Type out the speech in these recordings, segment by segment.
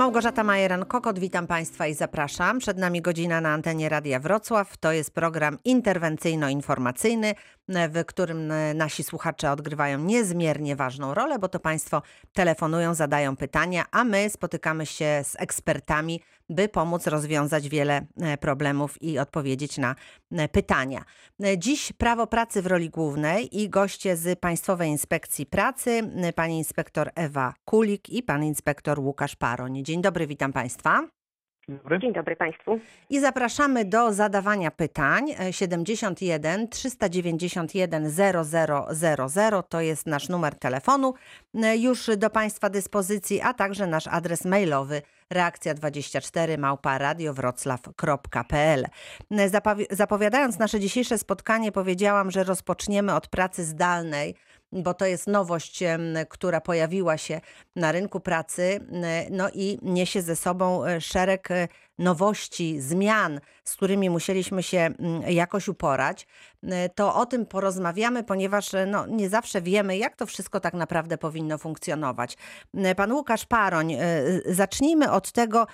Małgorzata Majeran-Kokot, witam Państwa i zapraszam. Przed nami godzina na antenie Radia Wrocław. To jest program interwencyjno-informacyjny, w którym nasi słuchacze odgrywają niezmiernie ważną rolę, bo to Państwo telefonują, zadają pytania, a my spotykamy się z ekspertami, by pomóc rozwiązać wiele e, problemów i odpowiedzieć na e, pytania. E, dziś prawo pracy w roli głównej i goście z Państwowej Inspekcji Pracy, pani inspektor Ewa Kulik i pan inspektor Łukasz Paroń. Dzień dobry, witam Państwa. Dzień dobry. Dzień dobry Państwu. I zapraszamy do zadawania pytań. 71 391 0000 to jest nasz numer telefonu, już do Państwa dyspozycji, a także nasz adres mailowy reakcja24 małparadiowroclaw.pl. Zapowiadając nasze dzisiejsze spotkanie, powiedziałam, że rozpoczniemy od pracy zdalnej bo to jest nowość, która pojawiła się na rynku pracy, no i niesie ze sobą e, szereg e, nowości, zmian, z którymi musieliśmy się jakoś uporać. E, to o tym porozmawiamy, ponieważ no, nie zawsze wiemy, jak to wszystko tak naprawdę powinno funkcjonować. Pan Łukasz Paroń, zacznijmy od tego,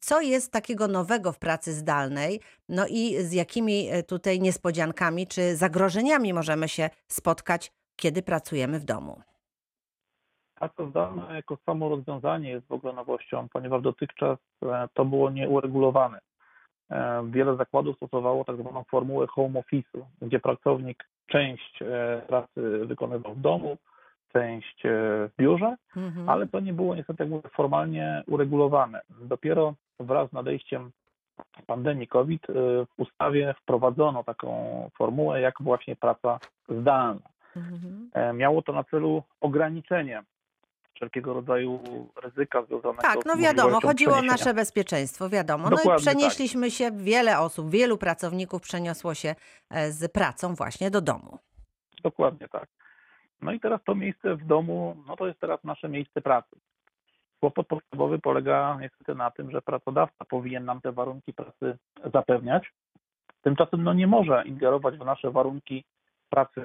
co jest takiego nowego w pracy zdalnej, no i z jakimi tutaj niespodziankami czy zagrożeniami możemy się spotkać kiedy pracujemy w domu. Praca zdalna jako samo rozwiązanie jest w ogóle nowością, ponieważ dotychczas e, to było nieuregulowane. E, wiele zakładów stosowało tak zwaną formułę home office'u, gdzie pracownik część e, pracy wykonywał w domu, część w biurze, mhm. ale to nie było niestety formalnie uregulowane. Dopiero wraz z nadejściem pandemii COVID w ustawie wprowadzono taką formułę jak właśnie praca zdalna. Mhm. E, miało to na celu ograniczenie wszelkiego rodzaju ryzyka związanego tak, z no wiadomo, chodziło o nasze bezpieczeństwo, wiadomo. Dokładnie no i przenieśliśmy tak. się, wiele osób, wielu pracowników przeniosło się e, z pracą właśnie do domu. Dokładnie tak. No i teraz to miejsce w domu, no to jest teraz nasze miejsce pracy. Kłopot podstawowy polega niestety na tym, że pracodawca powinien nam te warunki pracy zapewniać. Tymczasem no nie może ingerować w nasze warunki pracy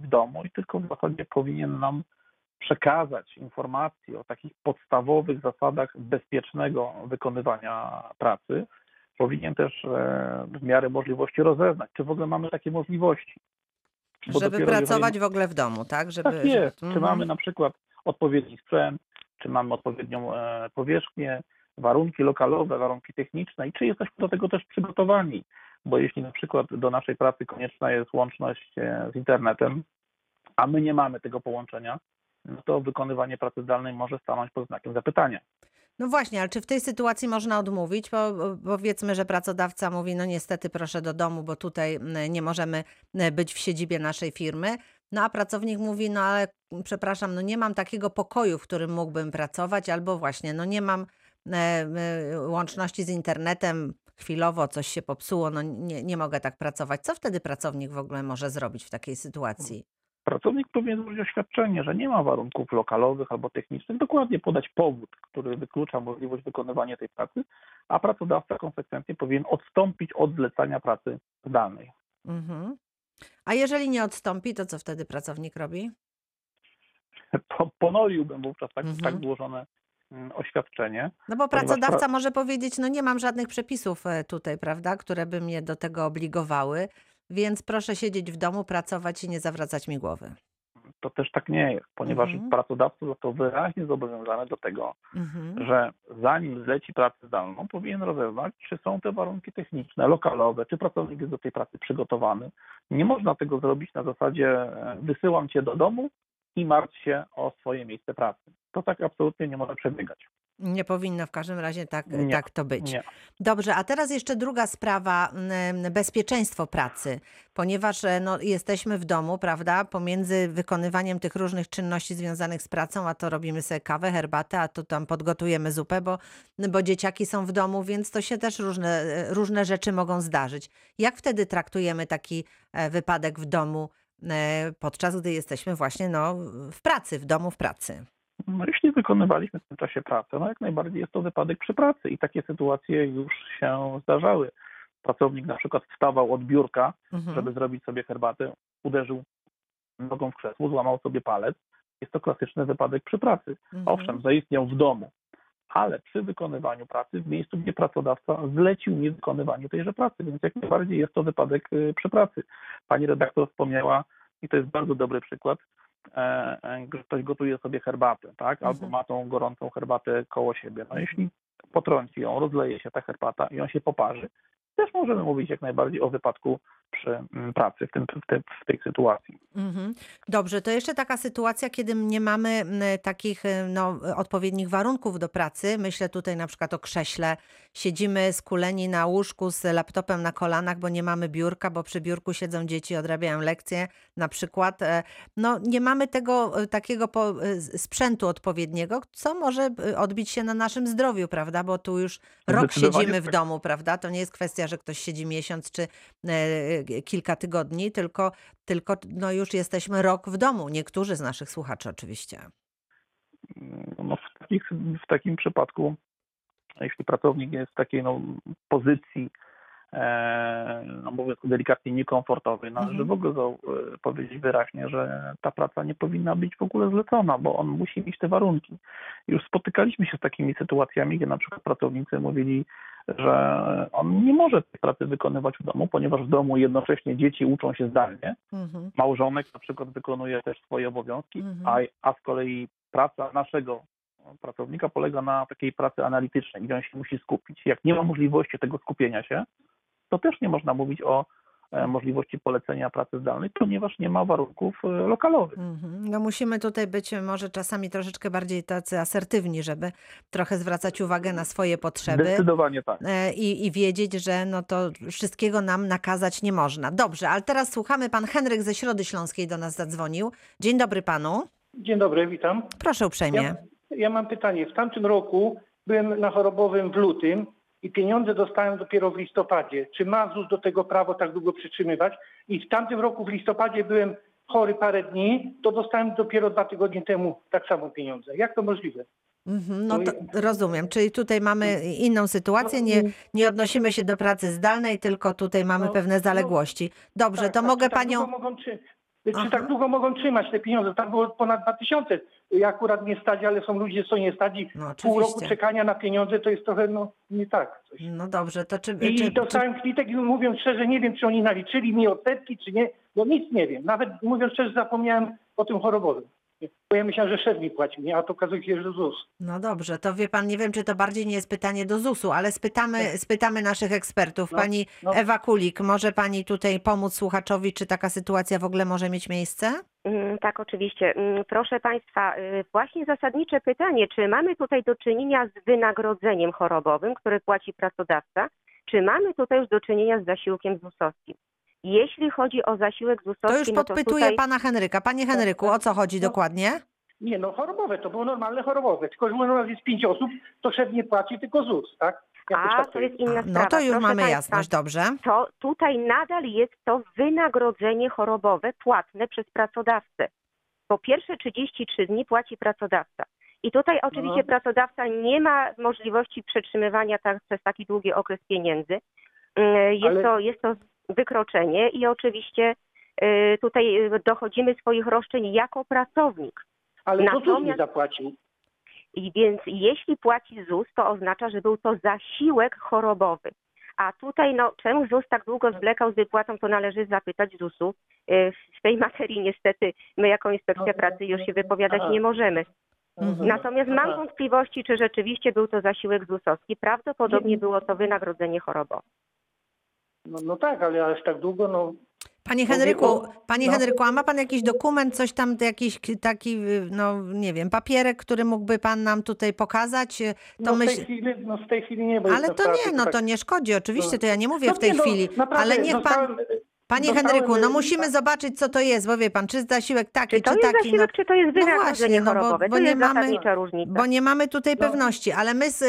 w domu i tylko w zasadzie powinien nam przekazać informacje o takich podstawowych zasadach bezpiecznego wykonywania pracy. Powinien też e, w miarę możliwości rozeznać, czy w ogóle mamy takie możliwości. Bo Żeby pracować jeżeli... w ogóle w domu, tak? Żeby... Tak jest. Czy mhm. mamy na przykład odpowiedni sprzęt, czy mamy odpowiednią e, powierzchnię, warunki lokalowe, warunki techniczne i czy jesteśmy do tego też przygotowani bo jeśli na przykład do naszej pracy konieczna jest łączność e, z internetem, a my nie mamy tego połączenia, no to wykonywanie pracy zdalnej może stanąć pod znakiem zapytania. No właśnie, ale czy w tej sytuacji można odmówić? Bo, powiedzmy, że pracodawca mówi, no niestety proszę do domu, bo tutaj nie możemy być w siedzibie naszej firmy. No a pracownik mówi, no ale przepraszam, no nie mam takiego pokoju, w którym mógłbym pracować, albo właśnie, no nie mam e, e, łączności z internetem, chwilowo coś się popsuło, no nie, nie mogę tak pracować. Co wtedy pracownik w ogóle może zrobić w takiej sytuacji? Pracownik powinien złożyć oświadczenie, że nie ma warunków lokalowych albo technicznych, dokładnie podać powód, który wyklucza możliwość wykonywania tej pracy, a pracodawca konsekwentnie powinien odstąpić od zlecania pracy zdalnej. Mhm. A jeżeli nie odstąpi, to co wtedy pracownik robi? Ponoriłbym wówczas tak, mhm. tak złożone oświadczenie. No bo pracodawca pra... może powiedzieć, no nie mam żadnych przepisów e, tutaj, prawda, które by mnie do tego obligowały, więc proszę siedzieć w domu, pracować i nie zawracać mi głowy. To też tak nie jest, ponieważ mhm. pracodawca został wyraźnie zobowiązany do tego, mhm. że zanim zleci pracę zdalną, powinien rozeznać, czy są te warunki techniczne, lokalowe, czy pracownik jest do tej pracy przygotowany. Nie można tego zrobić na zasadzie e, wysyłam cię do domu, i martw się o swoje miejsce pracy. To tak absolutnie nie może przebiegać. Nie powinno w każdym razie tak, nie, tak to być. Nie. Dobrze, a teraz jeszcze druga sprawa, bezpieczeństwo pracy, ponieważ e, no, jesteśmy w domu, prawda, pomiędzy wykonywaniem tych różnych czynności związanych z pracą, a to robimy sobie kawę, herbatę, a to tam podgotujemy zupę, bo, bo dzieciaki są w domu, więc to się też różne, e, różne rzeczy mogą zdarzyć. Jak wtedy traktujemy taki e, wypadek w domu podczas gdy jesteśmy właśnie no, w pracy, w domu w pracy. No, jeśli wykonywaliśmy w tym czasie pracę, no jak najbardziej jest to wypadek przy pracy i takie sytuacje już się zdarzały. Pracownik na przykład wstawał od biurka, mhm. żeby zrobić sobie herbatę, uderzył nogą w krzesło, złamał sobie palec. Jest to klasyczny wypadek przy pracy. Mhm. Owszem, zaistniał w domu, ale przy wykonywaniu pracy w miejscu, gdzie pracodawca zlecił mi wykonywanie tejże pracy, więc jak najbardziej jest to wypadek y, przy pracy. Pani redaktor wspomniała, i to jest bardzo dobry przykład, ktoś gotuje sobie herbatę, tak? Albo Mhm. ma tą gorącą herbatę koło siebie. No jeśli potrąci ją, rozleje się ta herbata i on się poparzy, też możemy mówić jak najbardziej o wypadku przy mm, pracy w, tym, w, tej, w tej sytuacji. Mhm. Dobrze, to jeszcze taka sytuacja, kiedy nie mamy m, takich e, no, odpowiednich warunków do pracy. Myślę tutaj na przykład o krześle. Siedzimy skuleni na łóżku z laptopem na kolanach, bo nie mamy biurka, bo przy biurku siedzą dzieci, odrabiają lekcje na przykład. E, No, nie mamy tego e, takiego e, sprzętu odpowiedniego, co może odbić się na naszym zdrowiu, prawda? Bo tu już rok siedzimy w tak. domu, prawda? To nie jest kwestia, że ktoś siedzi miesiąc czy kilka tygodni, tylko tylko no już jesteśmy rok w domu. Niektórzy z naszych słuchaczy oczywiście. No, w, takich, w takim przypadku, jeśli pracownik jest w takiej no, pozycji, no, mówiąc delikatnie, niekomfortowej, należy Mhm. w ogóle e, powiedzieć wyraźnie, że ta praca nie powinna być w ogóle zlecona, bo on musi mieć te warunki. Już spotykaliśmy się z takimi sytuacjami, gdzie na przykład pracownicy mówili, że on nie może tej pracy wykonywać w domu, ponieważ w domu jednocześnie dzieci uczą się zdalnie, Mhm. małżonek na przykład wykonuje też swoje obowiązki, Mhm. a, a z kolei praca naszego pracownika polega na takiej pracy analitycznej, gdzie on się musi skupić. Jak nie ma możliwości tego skupienia się, to też nie można mówić o e, możliwości polecenia pracy zdalnej, ponieważ nie ma warunków e, lokalowych. Mhm. No musimy tutaj być może czasami troszeczkę bardziej tacy asertywni, żeby trochę zwracać uwagę na swoje potrzeby. Zdecydowanie tak. e, I, I wiedzieć, że no to wszystkiego nam nakazać nie można. Dobrze, ale teraz słuchamy. Pan Henryk ze Środy Śląskiej do nas zadzwonił. Dzień dobry panu. Dzień dobry, witam. Proszę uprzejmie. Ja, ja mam pytanie. W tamtym roku byłem na chorobowym w lutym i pieniądze dostałem dopiero w listopadzie. Czy ma ZUS do tego prawo tak długo przytrzymywać? I w tamtym roku w listopadzie byłem chory parę dni, to dostałem dopiero dwa tygodnie temu tak samo pieniądze. Jak to możliwe? Mhm, no No to rozumiem, czyli tutaj mamy inną sytuację, nie, No, nie odnosimy się do pracy zdalnej, tylko tutaj mamy No, pewne no, zaległości. Dobrze, Tak, to tak. mogę tak panią... Czy, Aha. czy tak długo mogą trzymać te pieniądze? Tam było ponad dwa tysiące. Ja akurat nie stać, ale są ludzie, co nie stać i No pół roku czekania na pieniądze to jest trochę no, nie tak. Coś. No dobrze, to czy... I czy, czy dostałem kwitek i mówiąc szczerze, nie wiem, czy oni naliczyli mi odsetki, czy nie, bo nic nie wiem. Nawet mówiąc szczerze, zapomniałem o tym chorobowym. Bo ja myślałem, że szef mi płacił, nie? a to okazuje się, że ZUS. No dobrze, to wie pan, nie wiem, czy to bardziej nie jest pytanie do ZUS-u, ale spytamy, spytamy naszych ekspertów. No, Pani no. Ewa Kulik, może pani tutaj pomóc słuchaczowi, czy taka sytuacja w ogóle może mieć miejsce? Mm, Tak, oczywiście. Mm, Proszę Państwa, y, właśnie zasadnicze pytanie, czy mamy tutaj do czynienia z wynagrodzeniem chorobowym, które płaci pracodawca, czy mamy tutaj już do czynienia z zasiłkiem ZUS-owskim? Jeśli chodzi o zasiłek ZUS-owski, To już no to podpytuję tutaj... pana Henryka. Panie Henryku, o co chodzi No. dokładnie? Nie, no chorobowe, to było normalne chorobowe. Tylko, że u nas jest pięć osób, to szef nie płaci, tylko ZUS, tak? Jakoś A, tak to jest inna No sprawa. to już Proszę mamy państwa, jasność, dobrze. To tutaj nadal jest to wynagrodzenie chorobowe płatne przez pracodawcę. Po pierwsze 33 dni płaci pracodawca. I tutaj oczywiście No. pracodawca nie ma możliwości przetrzymywania tak, przez taki długi okres pieniędzy. Mm, Jest, Ale- to, jest to wykroczenie i oczywiście y, tutaj y, dochodzimy swoich roszczeń jako pracownik. Ale to ZUS Natomiast- zapłacił. I więc jeśli płaci ZUS, to oznacza, że był to zasiłek chorobowy. A tutaj, no, czemu ZUS tak długo zwlekał z wypłatą, to należy zapytać ZUS-u. Y, W tej materii niestety my jako Inspekcja Pracy już się wypowiadać nie możemy. Natomiast mam wątpliwości, czy rzeczywiście był to zasiłek ZUS-owski. Prawdopodobnie było to wynagrodzenie chorobowe. No, no tak, ale aż tak długo, no Panie Henryku, panie no. Henryku, a ma pan jakiś dokument, coś tam, jakiś taki, y, no nie wiem, papierek, który mógłby pan nam tutaj pokazać? Y, To no, w myśl... tej chwili, no w tej chwili nie, bo Ale to pracy, nie, no tak- to nie szkodzi, oczywiście, No. to ja nie mówię No w tej nie, no, chwili, naprawdę, ale niech pan, dostałem- panie dostałem, Henryku, no musimy tak. zobaczyć, co to jest, bo wie pan, czy zasiłek taki, Czy to czy jest taki, no, zasiłek, czy to jest No wynagrodzenie właśnie, no bo- bo nie jest mamy- różnica. bo nie mamy tutaj No. pewności, ale my z y,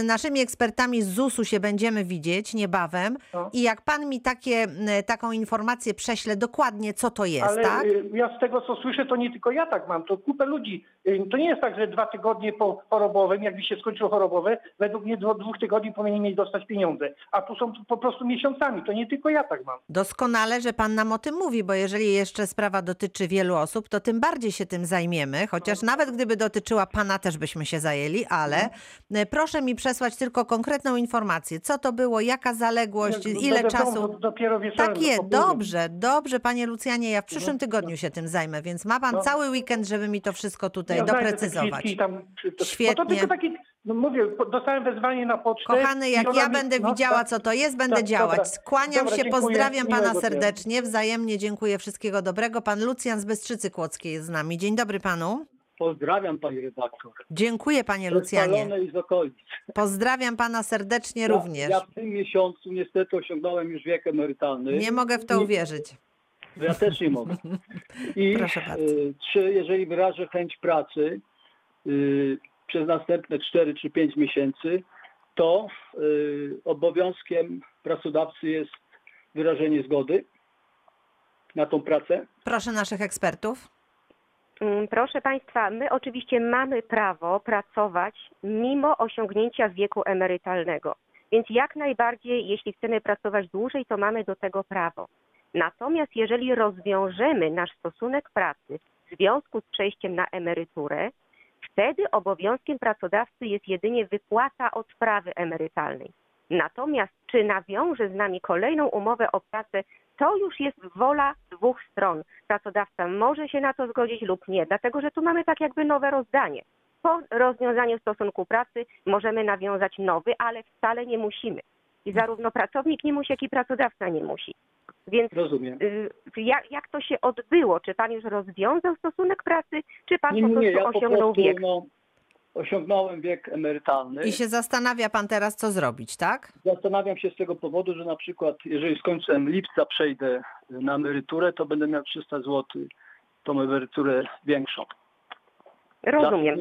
y, naszymi ekspertami z ZUS-u się będziemy widzieć niebawem No. i jak pan mi takie, y, taką informację prześle dokładnie, co to jest, Ale tak? ja z tego, co słyszę, to nie tylko ja tak mam, to kupę ludzi. To nie jest tak, że dwa tygodnie po chorobowym, jakby się skończyło chorobowe, według mnie do dwóch tygodni powinni mieć dostać pieniądze. A tu są po prostu miesiącami, to nie tylko ja tak mam. Doskonale. Doskonale, że pan nam o tym mówi, bo jeżeli jeszcze sprawa dotyczy wielu osób, to tym bardziej się tym zajmiemy, chociaż nawet gdyby dotyczyła pana, też byśmy się zajęli, ale e, proszę mi przesłać tylko konkretną informację, co to było, jaka zaległość, Nie, ile będę czasu. Dopiero wieczorem. Tak jest, dobrze, dobrze, panie Lucjanie, ja w przyszłym No, tygodniu się tym zajmę, więc ma pan No. cały weekend, żeby mi to wszystko tutaj Ja doprecyzować. Tam, Świetnie. to tylko taki, no mówię, dostałem wezwanie na pocztę. Kochany, jak ja mi- będę no, widziała, tak. co to jest, będę Tak, działać. dobra. Skłaniam Dobra, się, dziękuję. pozdrawiam pana dnia. serdecznie, wzajemnie dziękuję, wszystkiego dobrego. Pan Lucjan z Bystrzycy Kłodzkiej jest z nami. Dzień dobry panu. Pozdrawiam pani redaktor. Dziękuję panie Lucjanie. I z okolic. Pozdrawiam pana serdecznie Ja- również. Ja w tym miesiącu niestety osiągnąłem już wiek emerytalny. Nie mogę w to I- uwierzyć. Ja też nie mogę. I Proszę bardzo. y, czy jeżeli wyrażę chęć pracy y, przez następne 4 czy 5 miesięcy, to y, obowiązkiem pracodawcy jest wyrażenie zgody na tą pracę. Proszę naszych ekspertów. Mm, Proszę Państwa, my oczywiście mamy prawo pracować mimo osiągnięcia wieku emerytalnego. Więc jak najbardziej, jeśli chcemy pracować dłużej, to mamy do tego prawo. Natomiast jeżeli rozwiążemy nasz stosunek pracy w związku z przejściem na emeryturę, wtedy obowiązkiem pracodawcy jest jedynie wypłata odprawy emerytalnej. Natomiast czy nawiąże z nami kolejną umowę o pracę, to już jest wola dwóch stron. Pracodawca może się na to zgodzić lub nie, dlatego że tu mamy tak jakby nowe rozdanie. Po rozwiązaniu stosunku pracy możemy nawiązać nowy, ale wcale nie musimy. I zarówno pracownik nie musi, jak i pracodawca nie musi. Więc Rozumiem. y, jak, jak to się odbyło? Czy pan już rozwiązał stosunek pracy, czy pan Nie, po nie, nie, prostu ja po osiągnął prostu wiek? no, osiągnąłem wiek emerytalny. I się zastanawia pan teraz, co zrobić, tak? Zastanawiam się z tego powodu, że na przykład jeżeli z końcem lipca przejdę na emeryturę, to będę miał 300 zł, tą emeryturę większą. Rozumiem.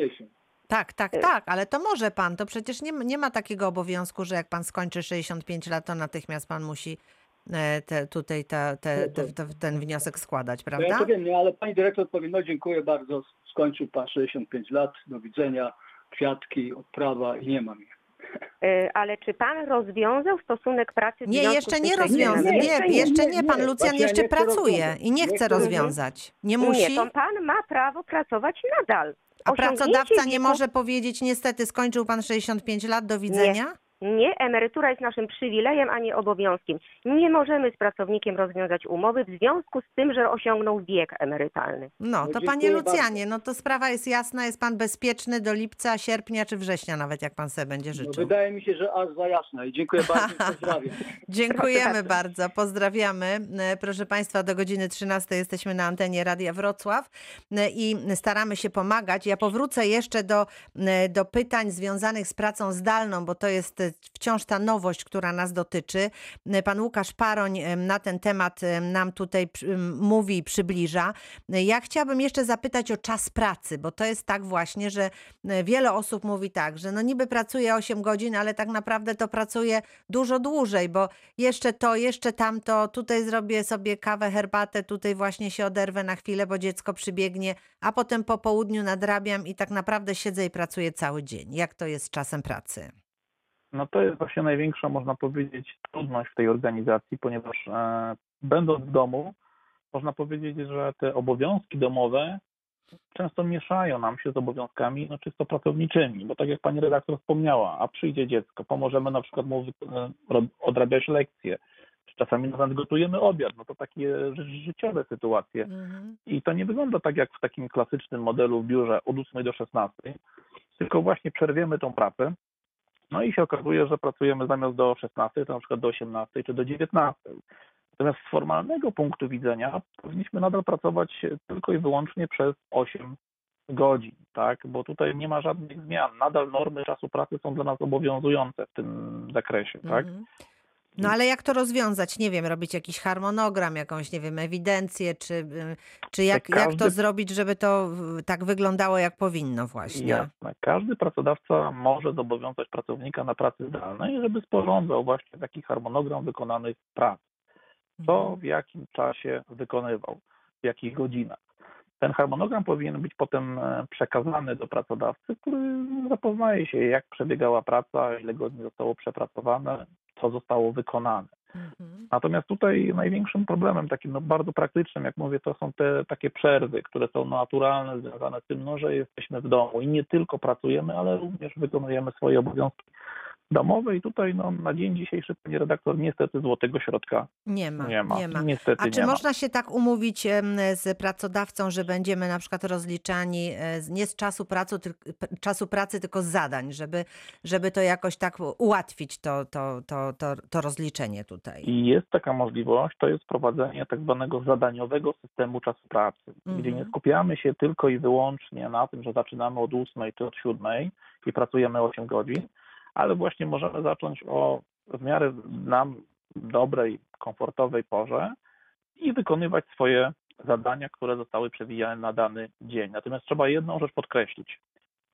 Tak, tak, Y- tak, ale to może pan. To przecież nie, nie ma takiego obowiązku, że jak pan skończy 65 lat, to natychmiast pan musi te, tutaj te, te, te, te, ten wniosek składać, No ja prawda? to wiem, nie, ale pani dyrektor powie, no dziękuję bardzo, skończył pan 65 lat, do widzenia, kwiatki, odprawa i nie mam ich. Y, Ale czy pan rozwiązał stosunek pracy Nie, jeszcze nie tym przejściem na rozwiąza. nie, Nie, emeryturę? nie, jeszcze nie, nie. Pan. Lucjan Właśnie ja jeszcze pracuje rozwiązać. i nie chce rozwiązać. Nie musi. Nie, pan ma prawo pracować nadal. A pracodawca nie może powiedzieć, niestety skończył pan 65 lat, do widzenia? Nie, emerytura jest naszym przywilejem, a nie obowiązkiem. Nie możemy z pracownikiem rozwiązać umowy w związku z tym, że osiągnął wiek emerytalny. No, No, to panie. Lucjanie, no to sprawa jest jasna, jest pan bezpieczny do lipca, sierpnia czy września nawet, jak pan sobie będzie No, życzył. wydaje mi się, że aż za jasne i dziękuję bardzo, pozdrawiam. Dziękujemy bardzo, pozdrawiamy. E, Proszę Państwa, do godziny 13 jesteśmy na antenie Radia Wrocław e, i staramy się pomagać. Ja powrócę jeszcze do, e, do pytań związanych z pracą zdalną, bo to jest wciąż ta nowość, która nas dotyczy. Pan Łukasz Paroń na ten temat nam tutaj mówi i przybliża. Ja chciałabym jeszcze zapytać o czas pracy, bo to jest tak właśnie, że e, wiele osób mówi tak, że no niby pracuje 8 godzin, ale tak naprawdę to pracuje dużo dłużej, bo jeszcze to, jeszcze tamto, tutaj zrobię sobie kawę, herbatę, tutaj właśnie się oderwę na chwilę, bo dziecko przybiegnie, a potem po południu nadrabiam i tak naprawdę siedzę i pracuję cały dzień. Jak to jest z czasem pracy? No to jest właśnie największa, można powiedzieć, trudność w tej organizacji, ponieważ e, będąc w domu, można powiedzieć, że te obowiązki domowe często mieszają nam się z obowiązkami no, czysto pracowniczymi, bo tak jak pani redaktor wspomniała, a przyjdzie dziecko, pomożemy na przykład mu e, odrabiać lekcje, czy czasami nawet gotujemy obiad, no to takie ży- życiowe sytuacje. Mhm. I to nie wygląda tak jak w takim klasycznym modelu w biurze od 8 do 16, tylko właśnie przerwiemy tą pracę. No i się okazuje, że pracujemy zamiast do 16, to na przykład do 18 czy do 19. Natomiast z formalnego punktu widzenia powinniśmy nadal pracować tylko i wyłącznie przez 8 godzin, tak? Bo tutaj nie ma żadnych zmian. Nadal normy czasu pracy są dla nas obowiązujące w tym zakresie, tak? Mhm. No ale jak to rozwiązać? Nie wiem, robić jakiś harmonogram, jakąś, nie wiem, ewidencję, czy, y, czy jak, jak to każdy- zrobić, żeby to tak wyglądało, jak powinno właśnie? Jasne. Każdy pracodawca może zobowiązać pracownika na pracy zdalnej, żeby sporządzał właśnie taki harmonogram wykonanych prac. Co Mhm. w jakim czasie wykonywał, w jakich godzinach. Ten harmonogram powinien być potem e, przekazany do pracodawcy, który zapoznaje się, jak przebiegała praca, ile godzin zostało przepracowane, co zostało wykonane. Mhm. Natomiast tutaj największym problemem, takim no bardzo praktycznym, jak mówię, to są te takie przerwy, które są naturalne, związane z tym, no, że jesteśmy w domu i nie tylko pracujemy, ale również wykonujemy swoje obowiązki domowe i tutaj no, na dzień dzisiejszy, panie redaktor, niestety złotego środka Nie ma, nie ma. nie ma. Niestety A czy nie ma. można się tak umówić z pracodawcą, że będziemy na przykład rozliczani e, nie z czasu, pracy, tyl- p- czasu pracy, tylko z zadań, żeby, żeby to jakoś tak ułatwić to, to, to, to, to rozliczenie tutaj? I jest taka możliwość, to jest wprowadzenie tak zwanego zadaniowego systemu czasu pracy, gdzie nie Mhm. skupiamy się tylko i wyłącznie na tym, że zaczynamy od 8 czy od 7 i pracujemy 8 godzin, ale właśnie możemy zacząć o w miarę nam dobrej, komfortowej porze i wykonywać swoje zadania, które zostały przewijane na dany dzień. Natomiast trzeba jedną rzecz podkreślić.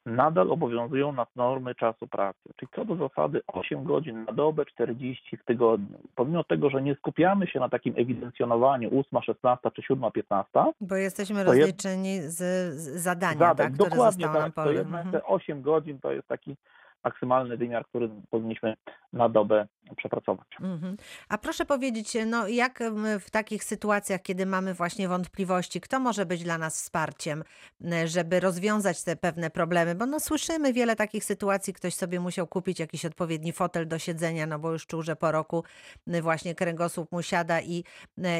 Nadal obowiązują nas normy czasu pracy, czyli co do zasady 8 godzin na dobę, 40 w tygodniu. Pomimo tego, że nie skupiamy się na takim ewidencjonowaniu 8, 16 czy 7, 15, Bo jesteśmy rozliczeni z, z zadania, zadań, tak, które dokładnie zostało nam tak, to jednak Mhm. te 8 godzin to jest taki maksymalny wymiar, który powinniśmy na dobę przepracować. Mhm. A proszę powiedzieć, no jak w takich sytuacjach, kiedy mamy właśnie wątpliwości, kto może być dla nas wsparciem, żeby rozwiązać te pewne problemy? Bo no słyszymy wiele takich sytuacji, ktoś sobie musiał kupić jakiś odpowiedni fotel do siedzenia, no bo już czuł, że po roku właśnie kręgosłup mu siada i,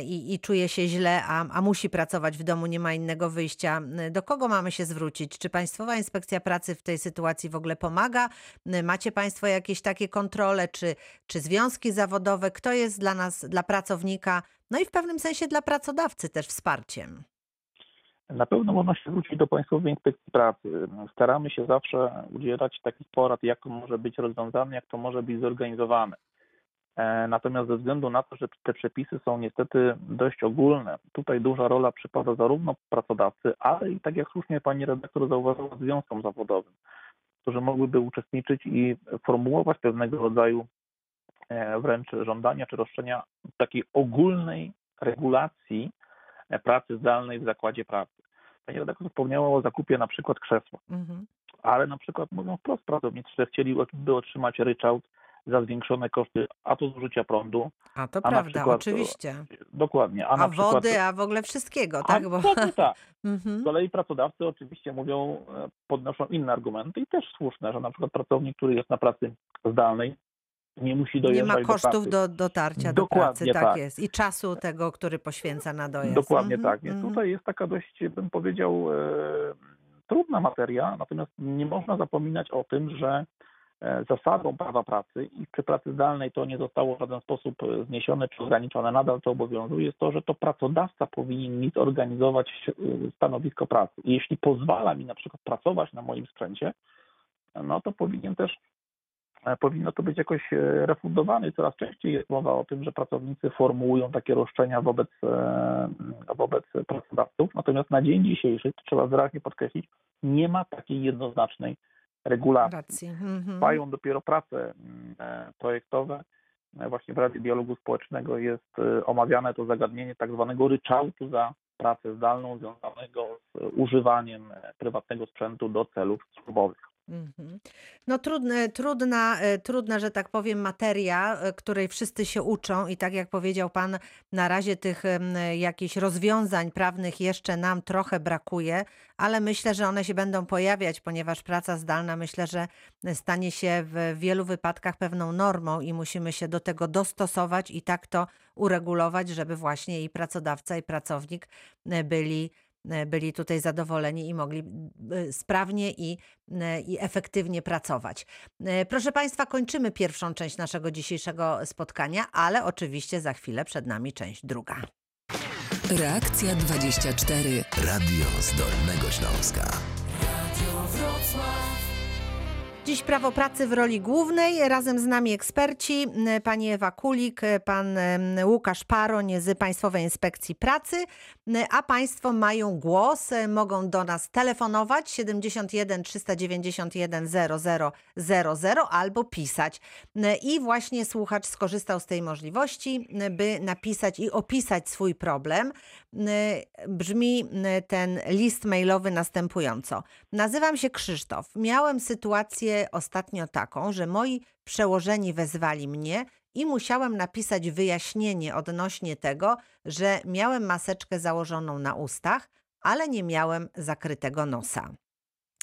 i, i czuje się źle, a, a musi pracować w domu, nie ma innego wyjścia. Do kogo mamy się zwrócić? Czy Państwowa Inspekcja Pracy w tej sytuacji w ogóle pomaga? M, Macie Państwo jakieś takie kontrole, czy, czy związki zawodowe, kto jest dla nas, dla pracownika, no i w pewnym sensie dla pracodawcy też wsparciem. Na pewno można się zwrócić do Państwowej Inspekcji Pracy. Staramy się zawsze udzielać takich porad, jak to może być rozwiązane, jak to może być zorganizowane. E, Natomiast ze względu na to, że te przepisy są niestety dość ogólne, tutaj duża rola przypada zarówno pracodawcy, ale i tak jak słusznie pani redaktor zauważyła, związkom zawodowym, którzy mogłyby uczestniczyć i formułować pewnego rodzaju e, wręcz żądania czy roszczenia takiej ogólnej regulacji e, pracy zdalnej w zakładzie pracy. Pani redaktor wspomniała o zakupie na przykład krzesła, Mhm. ale na przykład mówią wprost pracownicy, że chcieliby otrzymać ryczałt za zwiększone koszty, a to zużycia prądu, A to A prawda, przykład, oczywiście. dokładnie, a, A przykład... wody, a w ogóle wszystkiego, A, tak? Bo... tak, tak. Z kolei pracodawcy oczywiście mówią, e, podnoszą inne argumenty i też słuszne, że na przykład pracownik, który jest na pracy zdalnej, nie musi Nie dojeżdżać ma kosztów do do dotarcia do pracy, Dokładnie tak, tak. jest. I czasu tego, który poświęca na dojazd. Dokładnie Mhm, tak. Więc mhm. tutaj jest taka dość, bym powiedział, e, trudna materia, natomiast nie można zapominać o tym, że e, zasadą prawa pracy i przy pracy zdalnej to nie zostało w żaden sposób e, zniesione czy ograniczone, nadal to obowiązuje, jest to, że to pracodawca powinien mi zorganizować e, stanowisko pracy. I jeśli pozwala mi na przykład pracować na moim sprzęcie, no to powinien też e, powinno to być jakoś e, refundowane. Coraz częściej jest mowa o tym, że pracownicy formułują takie roszczenia wobec, e, wobec pracodawców. Natomiast na dzień dzisiejszy, to trzeba wyraźnie podkreślić, nie ma takiej jednoznacznej regulacji. Mhm. Trwają dopiero prace mm, e, projektowe. E, Właśnie w Radzie Dialogu Społecznego jest e, omawiane to zagadnienie tak zwanego ryczałtu za pracę zdalną związanego z używaniem prywatnego sprzętu do celów służbowych. Mhm. No trudne, trudna, e, trudna, że tak powiem, materia, e, której wszyscy się uczą i tak jak powiedział Pan, na razie tych em, jakichś rozwiązań prawnych jeszcze nam trochę brakuje, ale myślę, że one się będą pojawiać, ponieważ praca zdalna myślę, że stanie się w wielu wypadkach pewną normą i musimy się do tego dostosować i tak to uregulować, żeby właśnie i pracodawca, i pracownik e, byli e, byli tutaj zadowoleni i mogli e, sprawnie i, e, i efektywnie pracować. E, Proszę Państwa, kończymy pierwszą część naszego dzisiejszego spotkania, ale oczywiście za chwilę przed nami część druga. Reakcja 24. Radio z Dolnego Śląska. Dziś prawo pracy w roli głównej. Razem z nami eksperci, pani Ewa Kulik, pan Łukasz Paroń z Państwowej Inspekcji Pracy, a Państwo mają głos, e, mogą do nas telefonować 71 391 0000 albo pisać. I właśnie słuchacz skorzystał z tej możliwości, by napisać i opisać swój problem. M, Brzmi m, ten list mailowy następująco. Nazywam się Krzysztof. Miałem sytuację ostatnio taką, że moi przełożeni wezwali mnie i musiałem napisać wyjaśnienie odnośnie tego, że miałem maseczkę założoną na ustach, ale nie miałem zakrytego nosa.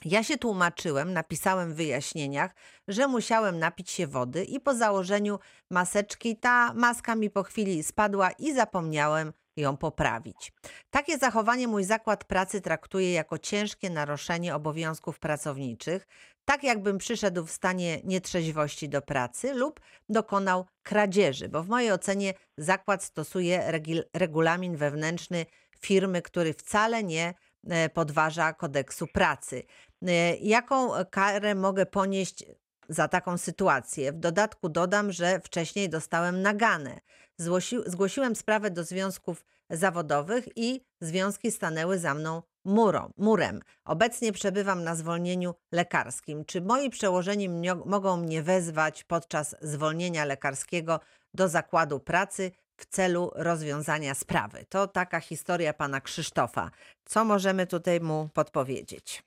Ja się tłumaczyłem, napisałem w wyjaśnieniach, że musiałem napić się wody i po założeniu maseczki ta maska mi po chwili spadła i zapomniałem ją poprawić. Takie zachowanie mój zakład pracy traktuje jako ciężkie naruszenie obowiązków pracowniczych, tak jakbym przyszedł w stanie nietrzeźwości do pracy lub dokonał kradzieży, bo w mojej ocenie zakład stosuje regulamin wewnętrzny firmy, który wcale nie e, podważa kodeksu pracy. E, Jaką karę mogę ponieść za taką sytuację? W dodatku dodam, że wcześniej dostałem naganę. Zgłosi- zgłosiłem sprawę do związków zawodowych i związki stanęły za mną murą, murem. Obecnie przebywam na zwolnieniu lekarskim. Czy moi przełożeni mnio- mogą mnie wezwać podczas zwolnienia lekarskiego do zakładu pracy w celu rozwiązania sprawy? To taka historia pana Krzysztofa. Co możemy tutaj mu podpowiedzieć?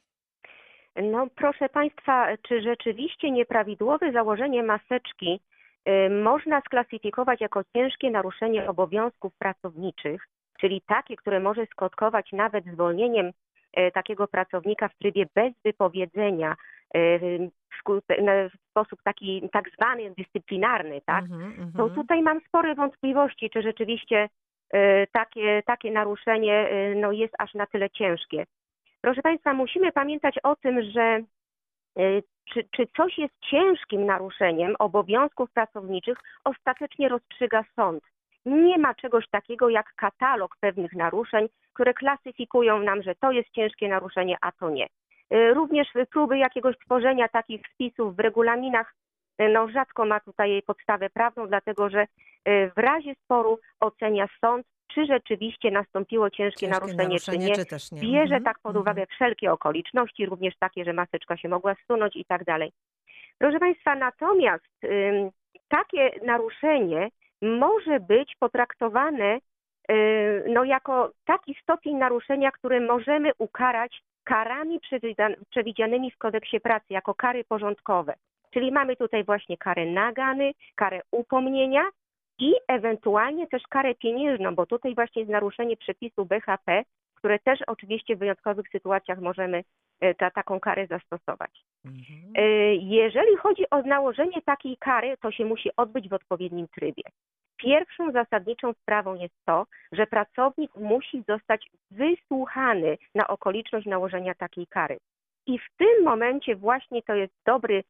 No proszę Państwa, czy rzeczywiście nieprawidłowe założenie maseczki można sklasyfikować jako ciężkie naruszenie obowiązków pracowniczych, czyli takie, które może skutkować nawet zwolnieniem y, takiego pracownika w trybie bez wypowiedzenia y, w sposób taki tak zwany dyscyplinarny, tak? Mhm, To mhm. tutaj mam spore wątpliwości, czy rzeczywiście takie, takie naruszenie no, jest aż na tyle ciężkie. Proszę Państwa, musimy pamiętać o tym, że czy, czy coś jest ciężkim naruszeniem obowiązków pracowniczych, ostatecznie rozstrzyga sąd. Nie ma czegoś takiego jak katalog pewnych naruszeń, które klasyfikują nam, że to jest ciężkie naruszenie, a to nie. E, Również próby jakiegoś tworzenia takich spisów w regulaminach e, no, rzadko ma tutaj podstawę prawną, dlatego że e, w razie sporu ocenia sąd, czy rzeczywiście nastąpiło ciężkie, Ciężkie naruszenie, naruszenie, czy nie. czy też nie? Bierze Mhm, tak pod mhm. uwagę wszelkie okoliczności, również takie, że maseczka się mogła zsunąć i tak dalej. Proszę Państwa, natomiast ym, takie naruszenie może być potraktowane y, no, jako taki stopień naruszenia, który możemy ukarać karami przewidzianymi w kodeksie pracy jako kary porządkowe. Czyli mamy tutaj właśnie karę nagany, karę upomnienia i ewentualnie też karę pieniężną, bo tutaj właśnie jest naruszenie przepisu BHP, które też oczywiście w wyjątkowych sytuacjach możemy e, ta, taką karę zastosować. Mhm. E, Jeżeli chodzi o nałożenie takiej kary, to się musi odbyć w odpowiednim trybie. Pierwszą zasadniczą sprawą jest to, że pracownik musi zostać wysłuchany na okoliczność nałożenia takiej kary. I w tym momencie właśnie to jest dobry,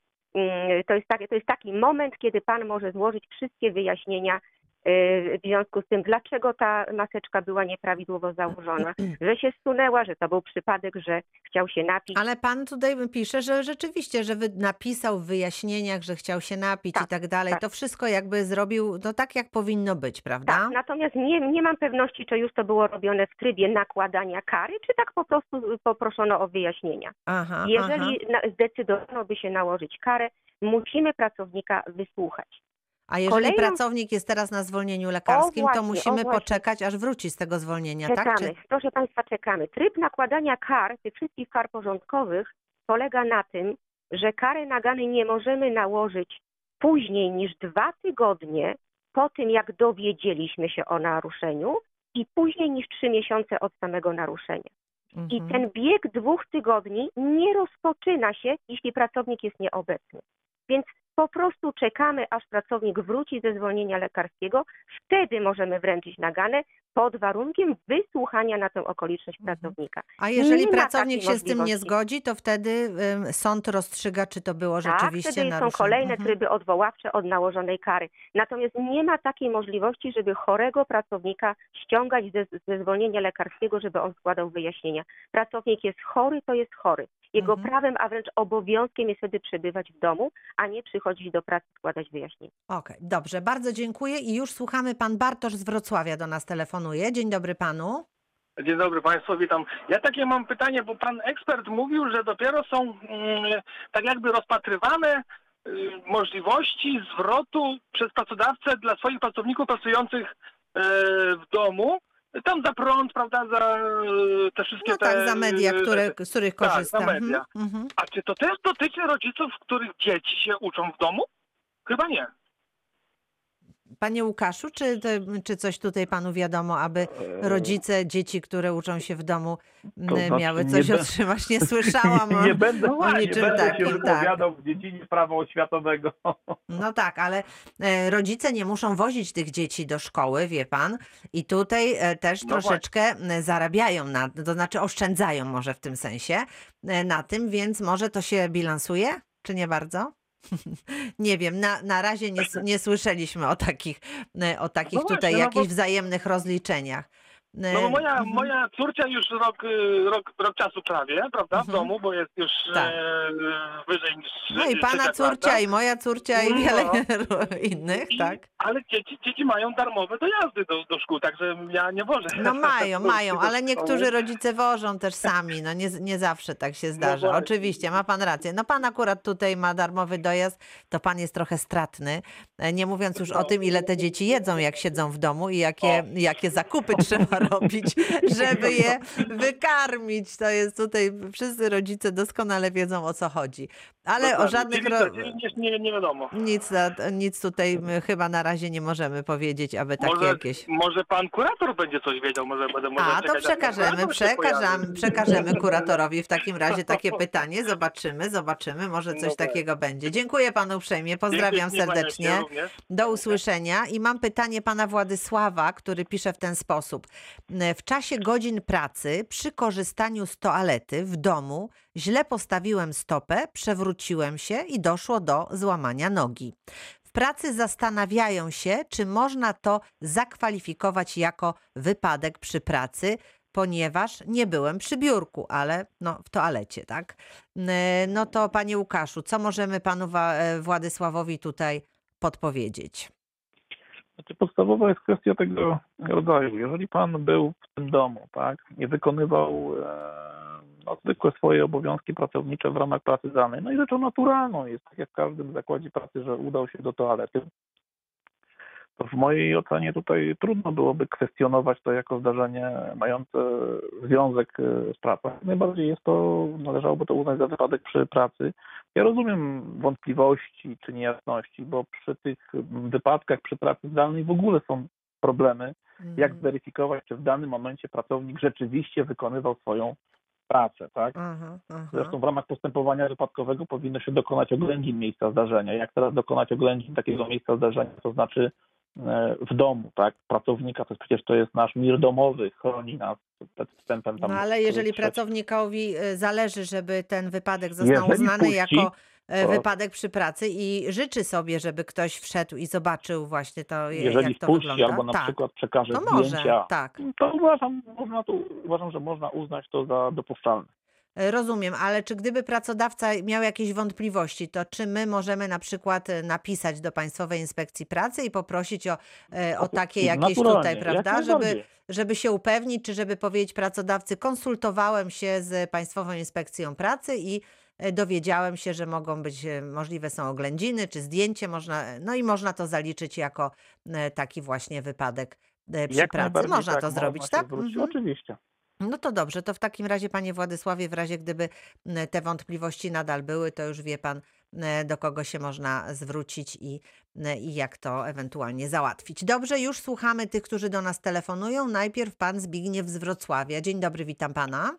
to jest, taki, to jest taki moment, kiedy pan może złożyć wszystkie wyjaśnienia w związku z tym, dlaczego ta maseczka była nieprawidłowo założona, że się zsunęła, że to był przypadek, że chciał się napić. Ale pan tutaj pisze, że rzeczywiście, że wy- napisał w wyjaśnieniach, że chciał się napić Tak, i tak dalej. tak. To wszystko jakby zrobił no tak, jak powinno być, prawda? Tak, natomiast nie, nie mam pewności, czy już to było robione w trybie nakładania kary, czy tak po prostu poproszono o wyjaśnienia. Aha, Jeżeli aha. zdecydowano by się nałożyć karę, musimy pracownika wysłuchać. A jeżeli kolejną- pracownik jest teraz na zwolnieniu lekarskim, właśnie, to musimy poczekać, aż wróci z tego zwolnienia, Czekamy, tak? Czy... proszę Państwa, czekamy. Tryb nakładania kar, tych wszystkich kar porządkowych, polega na tym, że kary nagany nie możemy nałożyć później niż dwa tygodnie po tym, jak dowiedzieliśmy się o naruszeniu i później niż trzy miesiące od samego naruszenia. I Mhm. ten bieg dwóch tygodni nie rozpoczyna się, jeśli pracownik jest nieobecny. Więc po prostu czekamy, aż pracownik wróci ze zwolnienia lekarskiego. Wtedy możemy wręczyć naganę pod warunkiem wysłuchania na tę okoliczność Mhm. pracownika. A jeżeli nie pracownik się z tym nie zgodzi, to wtedy ym, sąd rozstrzyga, czy to było Tak, rzeczywiście wtedy są naruszenie. kolejne Mhm. tryby odwoławcze od nałożonej kary. Natomiast nie ma takiej możliwości, żeby chorego pracownika ściągać ze, ze zwolnienia lekarskiego, żeby on składał wyjaśnienia. Pracownik jest chory, to jest chory. Jego Mhm. prawem, a wręcz obowiązkiem jest wtedy przebywać w domu, a nie przychodzić do pracy składać wyjaśnienia. Okej, dobrze, bardzo dziękuję i już słuchamy. Pan Bartosz z Wrocławia do nas Dzień dobry panu. Dzień dobry Państwu, witam. Ja takie mam pytanie, bo Pan ekspert mówił, że dopiero są mm, tak jakby rozpatrywane y, możliwości zwrotu przez pracodawcę dla swoich pracowników pracujących e, w domu tam za prąd, prawda, za te wszystkie No te... tak, za media, e, które, z których tak, za korzysta. Mhm, media. mhm. A czy to też dotyczy rodziców, których dzieci się uczą w domu? Chyba nie. Panie Łukaszu, czy, to, czy coś tutaj panu wiadomo, aby rodzice dzieci, które uczą się w domu, To znaczy miały nie coś be- otrzymać? Nie słyszałam o, nie będę, o nie niczym będę się takim. Tak. wypowiadał w dziedzinie prawa oświatowego. No tak, ale e, rodzice nie muszą wozić tych dzieci do szkoły, wie pan. I tutaj e, też No troszeczkę m, zarabiają, na, to znaczy oszczędzają może w tym sensie e, na tym, więc może to się bilansuje, czy nie bardzo? nie wiem, na, na razie nie, nie słyszeliśmy o takich, e, o takich właśnie, tutaj no bo- jakichś wzajemnych rozliczeniach. E, No bo moja, mhm. moja córcia już rok, y, rok, rok czasu prawie, prawda, w Mhm. domu, bo jest już Tak. e, wyżej niż No i pana córcia, i moja córcia, i No. wiele innych, I- tak? Ale dzieci, dzieci mają darmowe dojazdy do, do szkół, także ja nie wożę. No mają, mają, ale niektórzy rodzice wożą też sami, no nie, nie zawsze tak się zdarza. właśnie. Oczywiście, ma pan rację. No pan akurat tutaj ma darmowy dojazd, to pan jest trochę stratny, E, nie mówiąc już o tym, ile te dzieci jedzą, jak siedzą w domu i jakie, jakie zakupy trzeba robić, żeby je wykarmić. To jest tutaj, wszyscy rodzice doskonale wiedzą, o co chodzi. Ale o Dokładnie. żadnych... Ro... nie, nie, wiadomo. Nic, nic tutaj chyba na razie nie możemy powiedzieć, aby takie Może, jakieś... może pan kurator będzie coś wiedział, może będę może A, to przekażemy, przekażemy, przekażemy kuratorowi w takim razie takie pytanie. Zobaczymy, zobaczymy, może coś No tak. takiego będzie. Dziękuję panu uprzejmie, pozdrawiam serdecznie. Do usłyszenia i mam pytanie pana Władysława, który pisze w ten sposób. W czasie godzin pracy przy korzystaniu z toalety w domu źle postawiłem stopę, przewróciłem się i doszło do złamania nogi. W pracy zastanawiają się, czy można to zakwalifikować jako wypadek przy pracy, ponieważ nie byłem przy biurku, ale no, w toalecie, tak? No to panie Łukaszu, co możemy panu e, Władysławowi tutaj podpowiedzieć? Znaczy podstawowa jest kwestia tego rodzaju. Jeżeli pan był w tym domu, tak, i wykonywał e, no, zwykłe swoje obowiązki pracownicze w ramach pracy danej, no i rzeczą naturalną jest, tak jak w każdym zakładzie pracy, że udał się do toalety, to w mojej ocenie tutaj trudno byłoby kwestionować to jako zdarzenie mające związek e, z pracą. Jak Najbardziej jest to, należałoby to uznać za wypadek przy pracy. Ja rozumiem wątpliwości czy niejasności, bo przy tych wypadkach przy pracy zdalnej w ogóle są problemy, jak Mhm. zweryfikować, czy w danym momencie pracownik rzeczywiście wykonywał swoją pracę, tak? Aha, aha. Zresztą w ramach postępowania wypadkowego powinno się dokonać oględzin miejsca zdarzenia. Jak teraz dokonać oględzin takiego miejsca zdarzenia, to znaczy w domu, tak? Pracownika, to przecież to jest nasz mir domowy, chroni nas przed wstępem tam. No ale jeżeli pracownikowi y, zależy, żeby ten wypadek został Jeżeli uznany puści, jako e, to- wypadek przy pracy i życzy sobie, żeby ktoś wszedł i zobaczył właśnie to, je- Jeżeli jak to wpuści wygląda. albo na tak, przykład przekaże to może, zdjęcia, tak. to uważam, można to, uważam, że można uznać to za dopuszczalne. Rozumiem, ale czy gdyby pracodawca miał jakieś wątpliwości, to czy my możemy na przykład e, napisać do Państwowej Inspekcji Pracy i poprosić o, e, o takie jakieś Naturalnie, tutaj, jak prawda, żeby, żeby się upewnić, czy żeby powiedzieć pracodawcy, konsultowałem się z Państwową Inspekcją Pracy i e, dowiedziałem się, że mogą być, możliwe są oględziny czy zdjęcie, można, no i można to zaliczyć jako taki właśnie wypadek przy Jak pracy. Można tak, to zrobić, tak? Mhm. Oczywiście. No to dobrze, to w takim razie, panie Władysławie, w razie gdyby te wątpliwości nadal były, to już wie pan, do kogo się można zwrócić i, i jak to ewentualnie załatwić. Dobrze, już słuchamy tych, którzy do nas telefonują. Najpierw pan Zbigniew z Wrocławia. Dzień dobry, witam pana.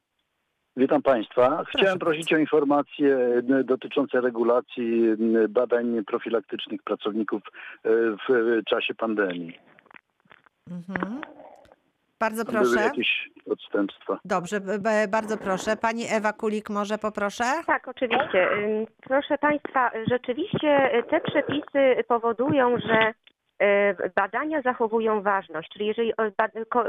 Witam Państwa. Chciałem prosić o informacje dotyczące regulacji badań profilaktycznych pracowników e, w czasie pandemii. Mhm. Bardzo Były proszę. jakieś odstępstwa. Dobrze, bardzo proszę. Pani Ewa Kulik, może poproszę? Tak, oczywiście. Proszę Państwa, rzeczywiście y, te przepisy powodują, że y, badania zachowują ważność, czyli jeżeli